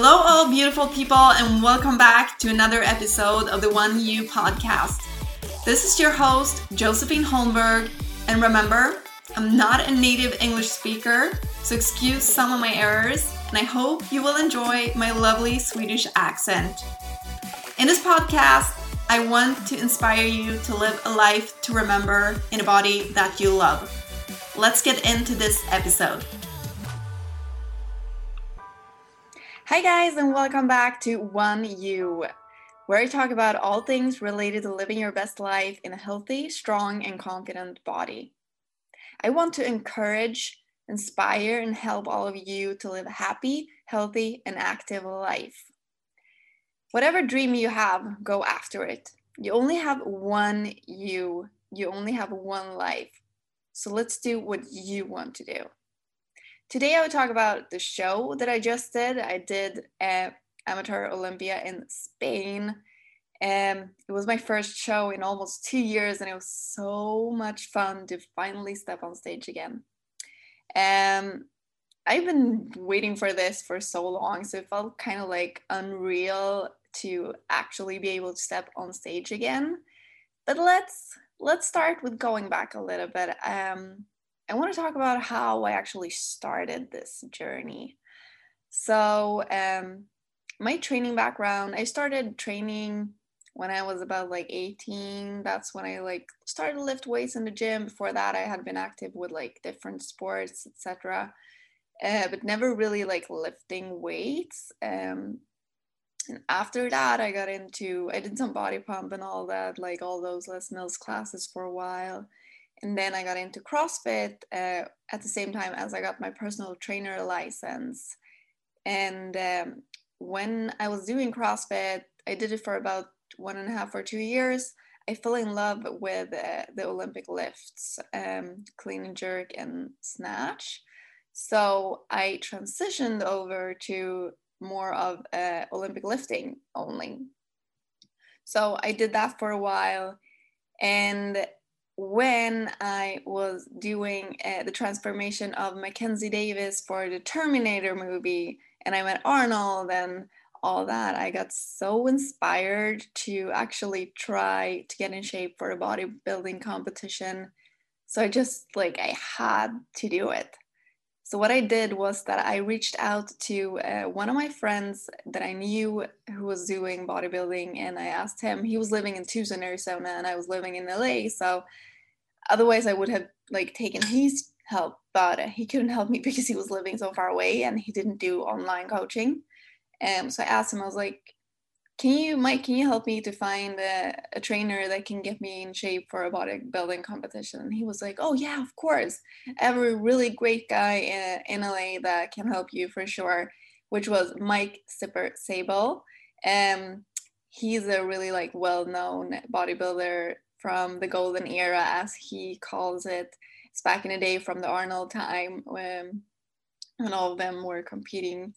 Hello, all beautiful people, and welcome back to another episode of the One You podcast. This is your host, Josephine Holmberg, and remember, I'm not a native English speaker, so excuse some of my errors, and I hope you will enjoy my lovely Swedish accent. In this podcast, I want to inspire you to live a life to remember in a body that you love. Let's get into this episode. Hi, guys, and welcome back to One You, where I talk about all things related to living your best life in a healthy, strong, and confident body. I want to encourage, inspire, and help all of you to live a happy, healthy, and active life. Whatever dream you have, go after it. You only have one you, you only have one life. So let's do what you want to do. Today, I will talk about the show that I just did. I did uh, Amateur Olympia in Spain. Um, it was my first show in almost two years, and it was so much fun to finally step on stage again. Um, I've been waiting for this for so long, so it felt kind of like unreal to actually be able to step on stage again. But let's let's start with going back a little bit. Um, I want to talk about how I actually started this journey. So, um, my training background, I started training when I was about like 18. That's when I like started to lift weights in the gym. Before that, I had been active with like different sports, etc. Uh, but never really like lifting weights. Um, and after that, I got into I did some body pump and all that, like all those Les Mills classes for a while and then I got into CrossFit uh, at the same time as I got my personal trainer license. And um, when I was doing CrossFit, I did it for about one and a half or two years. I fell in love with uh, the Olympic lifts, um, clean and jerk, and snatch. So I transitioned over to more of uh, Olympic lifting only. So I did that for a while. And when I was doing uh, the transformation of Mackenzie Davis for the Terminator movie, and I met Arnold and all that, I got so inspired to actually try to get in shape for a bodybuilding competition. So I just like, I had to do it. So what I did was that I reached out to uh, one of my friends that I knew who was doing bodybuilding, and I asked him. He was living in Tucson, Arizona, and I was living in LA. So otherwise, I would have like taken his help, but he couldn't help me because he was living so far away and he didn't do online coaching. Um, so I asked him. I was like, can you mike can you help me to find a, a, trainer that can get me in shape for a bodybuilding competition and he was like oh yeah of course i have a really great guy in, in la that can help you for sure which was mike sipper sable um he's a really like well-known bodybuilder from the golden era as he calls it it's back in the day from the arnold time when when all of them were competing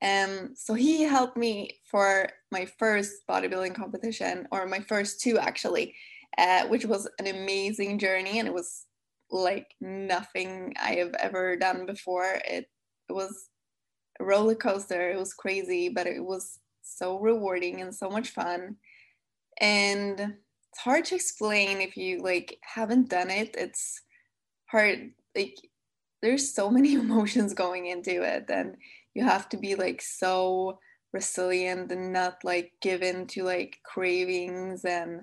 um, so he helped me for my first bodybuilding competition, or my first two actually, uh, which was an amazing journey, and it was like nothing I have ever done before. It, it was a roller coaster. It was crazy, but it was so rewarding and so much fun. And it's hard to explain if you like haven't done it. It's hard. Like there's so many emotions going into it, and you have to be like so resilient and not like given to like cravings and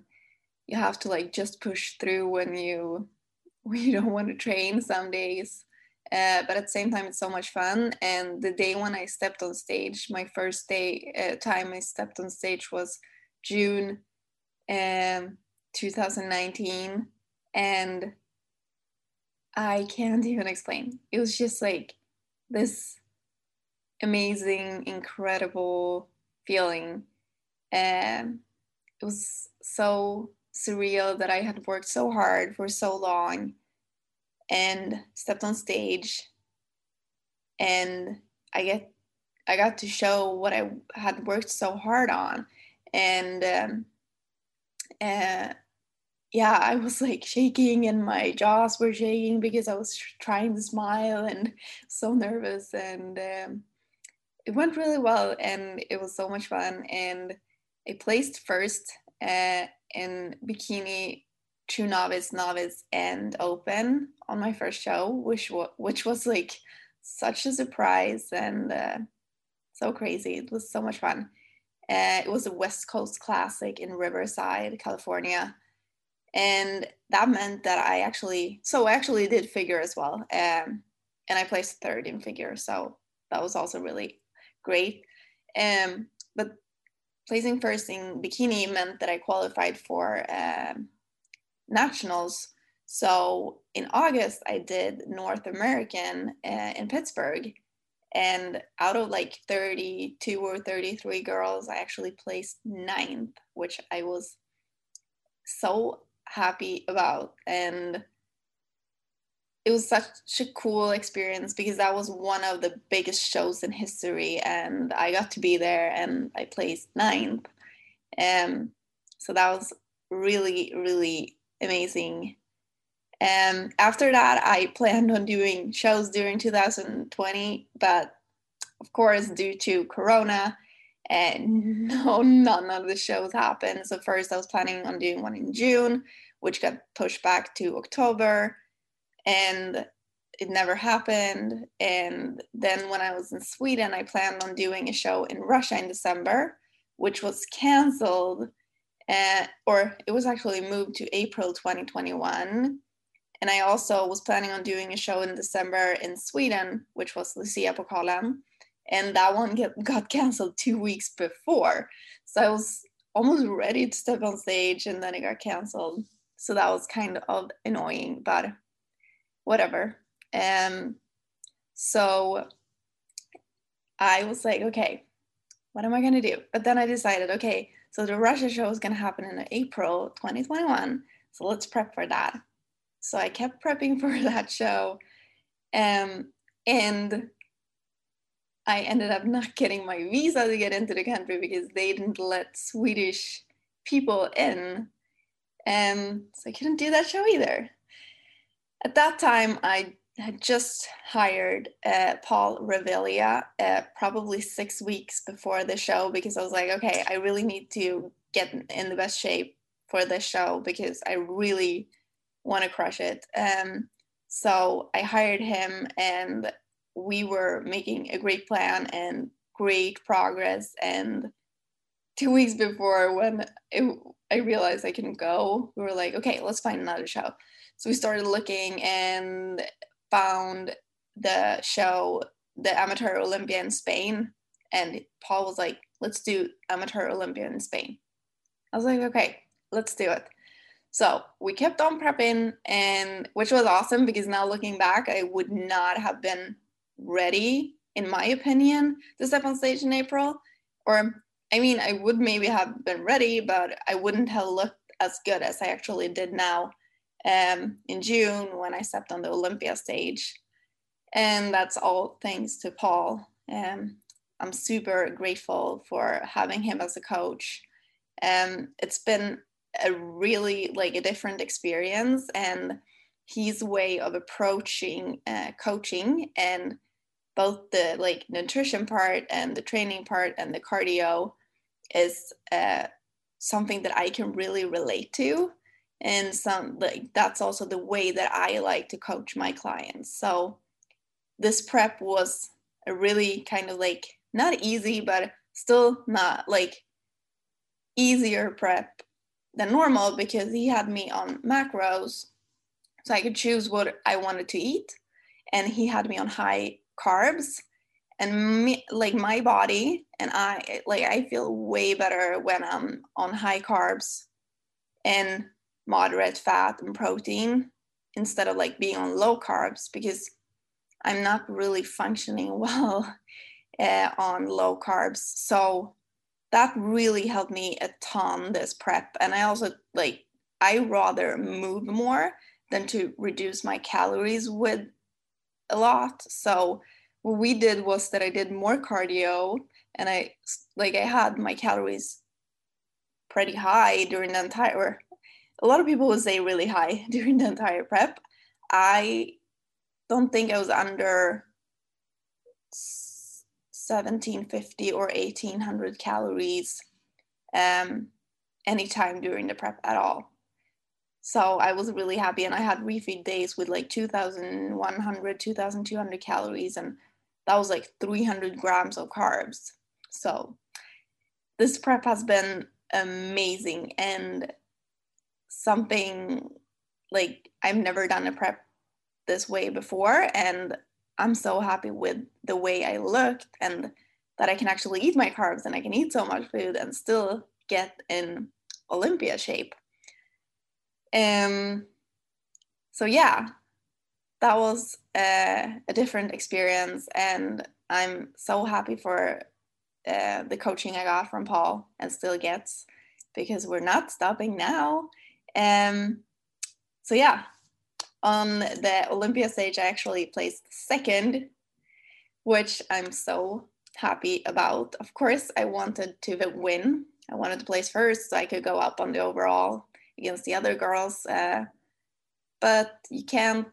you have to like just push through when you when you don't want to train some days uh, but at the same time it's so much fun and the day when i stepped on stage my first day uh, time i stepped on stage was june um, 2019 and i can't even explain it was just like this amazing, incredible feeling. And it was so surreal that I had worked so hard for so long and stepped on stage and I get I got to show what I had worked so hard on and um, uh, yeah I was like shaking and my jaws were shaking because I was trying to smile and so nervous and um, it went really well and it was so much fun. And I placed first uh, in bikini, true novice, novice, and open on my first show, which was which was like such a surprise and uh, so crazy. It was so much fun. Uh, it was a West Coast Classic in Riverside, California, and that meant that I actually so I actually did figure as well, um, and I placed third in figure. So that was also really great. Um, but placing first in bikini meant that I qualified for um, nationals. So in August, I did North American uh, in Pittsburgh. And out of like 32 or 33 girls, I actually placed ninth, which I was so happy about. And it was such a cool experience because that was one of the biggest shows in history and i got to be there and i placed ninth um, so that was really really amazing And after that i planned on doing shows during 2020 but of course due to corona and no none of the shows happened so first i was planning on doing one in june which got pushed back to october and it never happened. And then when I was in Sweden, I planned on doing a show in Russia in December, which was canceled, uh, or it was actually moved to April 2021. And I also was planning on doing a show in December in Sweden, which was Lucia Pokalen. And that one get, got canceled two weeks before. So I was almost ready to step on stage and then it got canceled. So that was kind of annoying, but whatever. Um, so I was like, okay, what am I gonna do? But then I decided, okay, so the Russia show is gonna happen in April 2021. So let's prep for that. So I kept prepping for that show. Um, and I ended up not getting my visa to get into the country because they didn't let Swedish people in. And so I couldn't do that show either at that time, I had just hired uh, Paul Revelia uh, probably six weeks before the show because I was like, okay, I really need to get in the best shape for this show because I really want to crush it. Um, so I hired him and we were making a great plan and great progress. And two weeks before when it, I realized I couldn't go, we were like, okay, let's find another show. So we started looking and found the show, the Amateur Olympia in Spain. And Paul was like, let's do Amateur Olympia in Spain. I was like, okay, let's do it. So we kept on prepping, and which was awesome because now looking back, I would not have been ready, in my opinion, to step on stage in April. Or, I mean, I would maybe have been ready, but I wouldn't have looked as good as I actually did now um, in June when I stepped on the Olympia stage. And that's all thanks to Paul. Um, I'm super grateful for having him as a coach. Um, it's been a really like a different experience and his way of approaching uh, coaching and both the like nutrition part and the training part and the cardio is uh, something that I can really relate to. And some like that's also the way that i like to coach my clients. So this prep was a really kind of like not easy but still not like easier prep than normal because he had me on macros so i could choose what i wanted to eat. And he had me on high carbs and me, like my body and i like i feel way better when i'm on high carbs and moderate fat and protein instead of like being on low carbs because I'm not really functioning well uh, on low carbs. So that really helped me a ton this prep. And I also like, I rather move more than to reduce my calories with a lot. So what we did was that I did more cardio and I like I had my calories pretty high during the entire a lot of people would say really high during the entire prep. I don't think I was under 1750 or 1800 calories um, anytime during the prep at all. So I was really happy, and I had refeed days with like 2,100, 2,200 calories, and that was like 300 grams of carbs. So this prep has been amazing and something like I've never done a prep this way before, and I'm so happy with the way I looked and that I can actually eat my carbs and I can eat so much food and still get in Olympia shape. Um, so yeah, that was a different experience, and I'm so happy for uh, the coaching I got from Paul and still gets because we're not stopping now. Um, so yeah, on the Olympia stage, I actually placed second, which I'm so happy about. Of course, I wanted to win. I wanted to place first so I could go up on the overall against the other girls. Uh, but you can't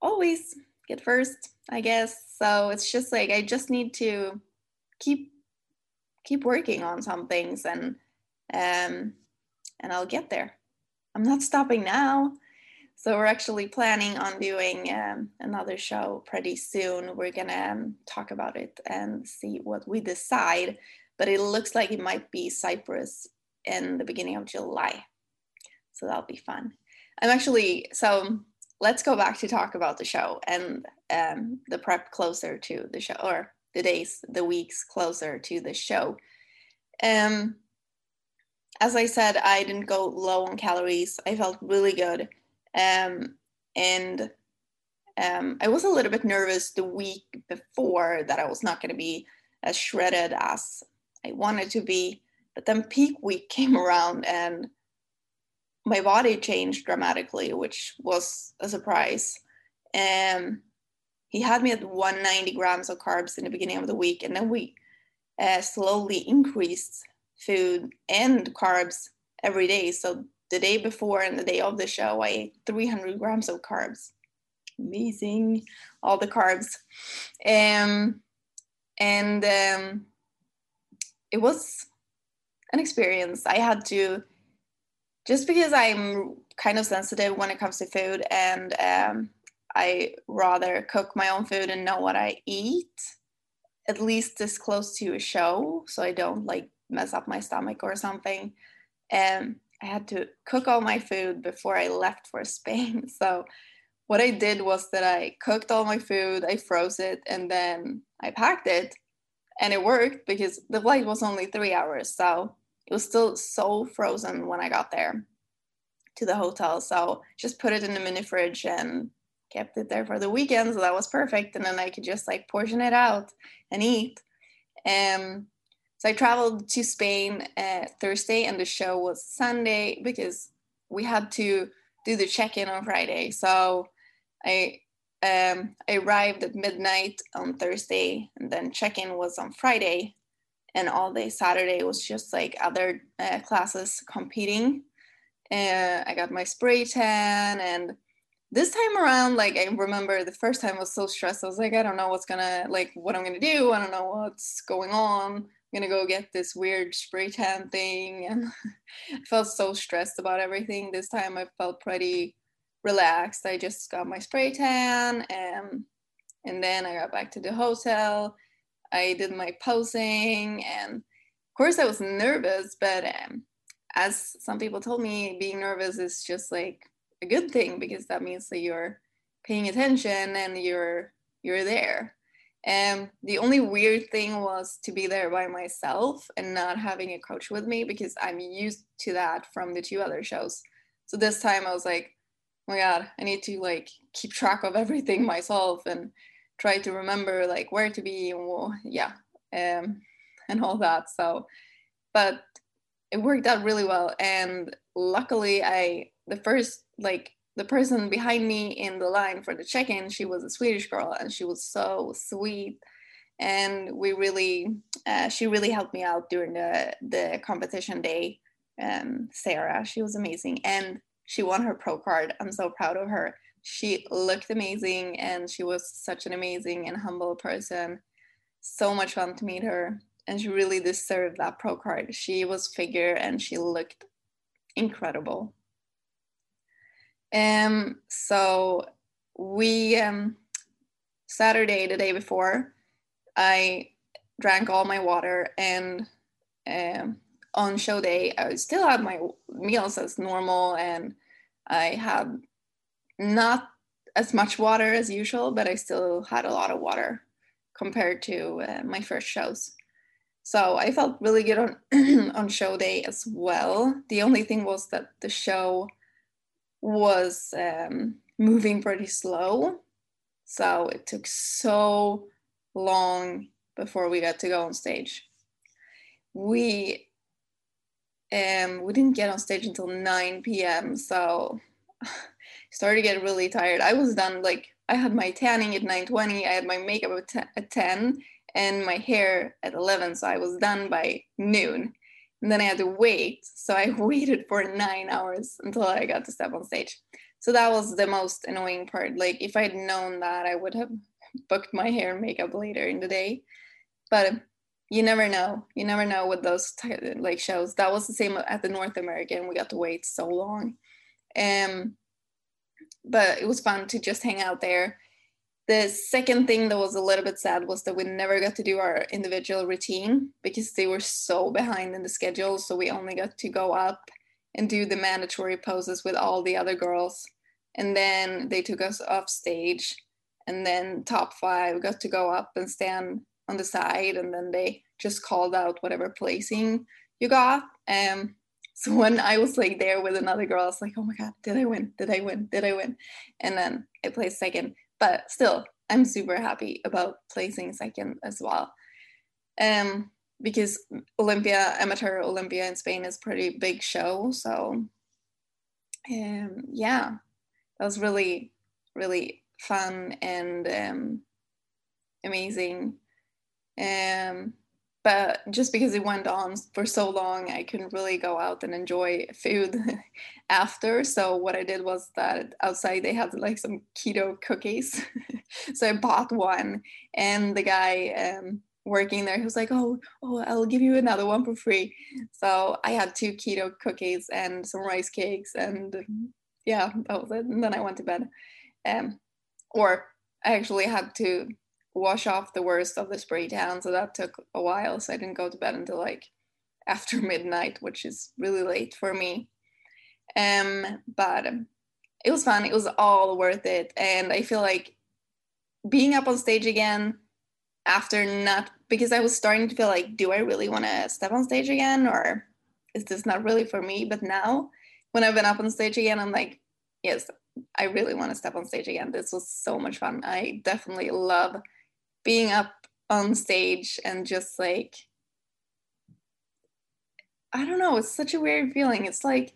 always get first, I guess. So it's just like I just need to keep keep working on some things and um, and I'll get there. I'm not stopping now. So we're actually planning on doing um, another show pretty soon. We're gonna um, talk about it and see what we decide. But it looks like it might be Cyprus in the beginning of July so that'll be fun. I'm actually so let's go back to talk about the show and um, the prep closer to the show or the days, the weeks closer to the show. Um, as I said, I didn't go low on calories. I felt really good. Um, and um, I was a little bit nervous the week before that I was not going to be as shredded as I wanted to be. But then peak week came around and my body changed dramatically, which was a surprise. And he had me at 190 grams of carbs in the beginning of the week, and then we uh, slowly increased food and carbs every day. So the day before and the day of the show, I ate 300 grams of carbs. Amazing, all the carbs. Um, and um, it was an experience. I had to just because I'm kind of sensitive when it comes to food and um, I rather cook my own food and know what I eat, at least this close to a show, so I don't like mess up my stomach or something. And I had to cook all my food before I left for Spain. So what I did was that I cooked all my food, I froze it, and then I packed it. And it worked because the flight was only three hours. So it was still so frozen when I got there to the hotel. So just put it in the mini fridge and kept it there for the weekend. So that was perfect. And then I could just like portion it out and eat. Um, so I traveled to Spain uh, Thursday and the show was Sunday because we had to do the check-in on Friday. So I um, I arrived at midnight on Thursday and then check-in was on Friday and all day Saturday was just like other uh, classes competing. And I got my spray tan and this time around, like I remember the first time was so stressed. I was like, I don't know what's gonna like what I'm gonna do. I don't know what's going on. I'm gonna go get this weird spray tan thing, and I felt so stressed about everything. This time I felt pretty relaxed. I just got my spray tan, and and then I got back to the hotel. I did my posing, and of course, I was nervous, but um, as some people told me, being nervous is just like a good thing because that means that you're paying attention and you're you're there. And the only weird thing was to be there by myself and not having a coach with me because I'm used to that from the two other shows. So this time I was like, oh my God, I need to like keep track of everything myself and try to remember like where to be and yeah um, and all that so but it worked out really well and luckily i the first like the person behind me in the line for the check-in she was a swedish girl and she was so sweet and we really uh, she really helped me out during the the competition day um, sarah she was amazing and she won her pro card. I'm so proud of her she looked amazing and she was such an amazing and humble person. so much fun to meet her, and she really deserved that pro card. She was figure and she looked incredible. Um, so we um, Saturday, the day before, I drank all my water, and um, on show day, I still had my meals as normal, and I had not as much water as usual, but I still had a lot of water compared to uh, my first shows. So I felt really good on on show day as well. The only thing was that the show was um, moving pretty slow, so it took so long before we got to go on stage. We um, we didn't get on stage until 9 p.m. So started to get really tired. I was done like I had my tanning at 9:20. I had my makeup at, t- at 10 and my hair at 11. So I was done by noon. And then I had to wait. So I waited for nine hours until I got to step on stage. So that was the most annoying part. Like if I'd known that, I would have booked my hair and makeup later in the day. But you never know. You never know with those t- like shows. That was the same at the North American. We got to wait so long. Um, but it was fun to just hang out there. The second thing that was a little bit sad was that we never got to do our individual routine because they were so behind in the schedule. So we only got to go up and do the mandatory poses with all the other girls. And then they took us off stage. And then top five got to go up and stand on the side. And then they just called out whatever placing you got. Um, so when I was like there with another girl, I was like, oh my God, did I win? Did I win? Did I win? And then I placed second. But still, I'm super happy about placing second as well. Um, because Olympia, Amateur Olympia in Spain is pretty big show. So um, yeah, that was really, really fun and um, amazing. Um, but just because it went on for so long i couldn't really go out and enjoy food after. So what i did was that outside they had like some keto cookies. So i bought one and the guy um, working there he was like oh oh i'll give you another one for free. So i had two keto cookies and some rice cakes and yeah that was it. And then i went to bed. Um, or i actually had to wash off the worst of the spray tan. So that took a while. So I didn't go to bed until like after midnight, which is really late for me. Um, but it was fun. It was all worth it. And I feel like being up on stage again after not because I was starting to feel like, do I really want to step on stage again? Or is this not really for me? But now when I've been up on stage again, I'm like, yes, I really want to step on stage again. This was so much fun. I definitely love being up on stage and just like I don't know, it's such a weird feeling. It's like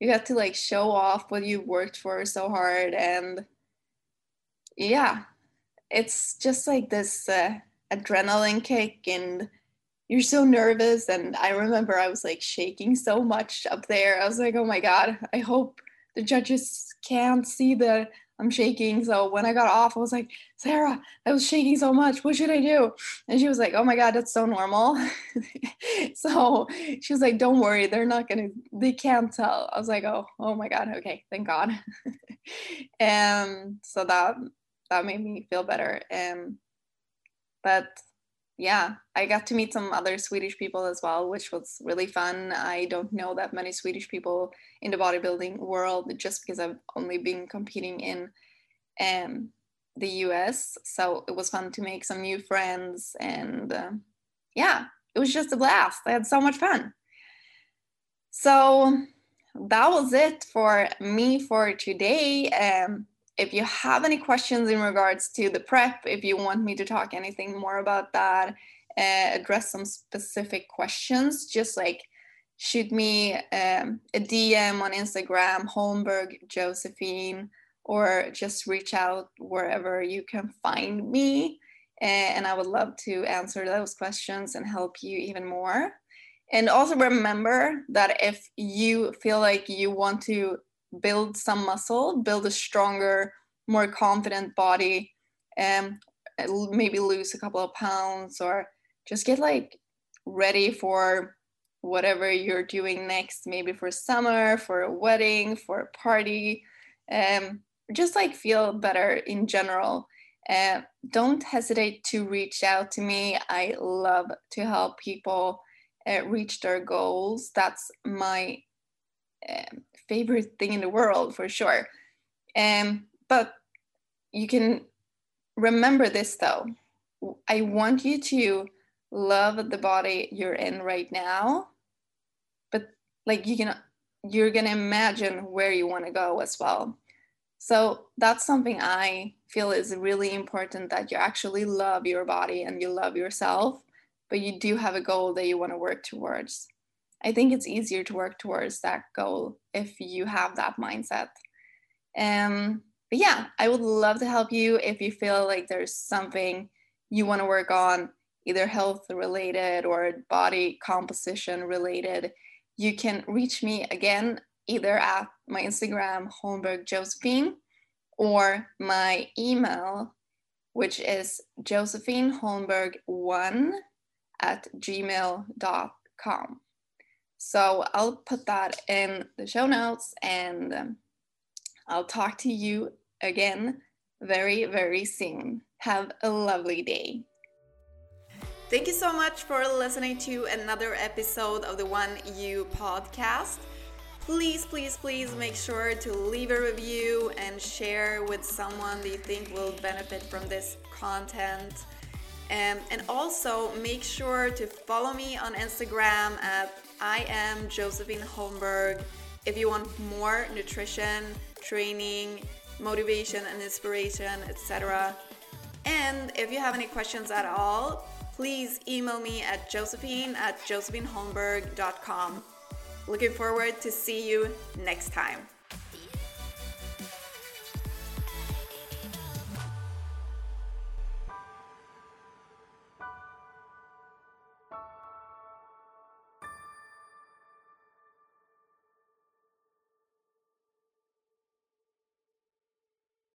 you have to like show off what you worked for so hard and yeah, it's just like this uh, adrenaline kick and you're so nervous and I remember I was like shaking so much up there. I was like, "Oh my god, I hope the judges can't see the I'm shaking. So when I got off, I was like, Sarah, I was shaking so much. What should I do? And she was like, Oh my God, that's so normal. so she was like, Don't worry, they're not gonna, they can't tell. I was like, Oh, oh my God, okay, thank God. and so that that made me feel better. And but yeah, I got to meet some other Swedish people as well, which was really fun. I don't know that many Swedish people in the bodybuilding world just because I've only been competing in um, the US. So it was fun to make some new friends. And uh, yeah, it was just a blast. I had so much fun. So that was it for me for today. Um, if you have any questions in regards to the prep, if you want me to talk anything more about that, uh, address some specific questions, just like shoot me um, a DM on Instagram, Holmberg Josephine, or just reach out wherever you can find me. And I would love to answer those questions and help you even more. And also remember that if you feel like you want to build some muscle, build a stronger, more confident body, and maybe lose a couple of pounds or just get like ready for whatever you're doing next, maybe for summer, for a wedding, for a party, um, just like feel better in general. Uh, don't hesitate to reach out to me. I love to help people uh, reach their goals. That's my uh, favorite thing in the world for sure. Um, but you can remember this though. I want you to love the body you're in right now, but like you can, you're gonna imagine where you want to go as well. So that's something I feel is really important that you actually love your body and you love yourself, but you do have a goal that you want to work towards. I think it's easier to work towards that goal if you have that mindset. Um, but yeah, I would love to help you if you feel like there's something you want to work on, either health related or body composition related. You can reach me again either at my Instagram, Holmberg Josephine, or my email, which is josephineholmberg1 at gmail.com. So I'll put that in the show notes and I'll talk to you again very, very soon. Have a lovely day. Thank you so much for listening to another episode of the One You podcast. Please, please, please make sure to leave a review and share with someone that you think will benefit from this content. Um, and also make sure to follow me on Instagram at I am Josephine Holmberg if you want more nutrition, training, motivation and inspiration, etc. And if you have any questions at all, please email me at josephine at josephineholmberg.com. Looking forward to see you next time.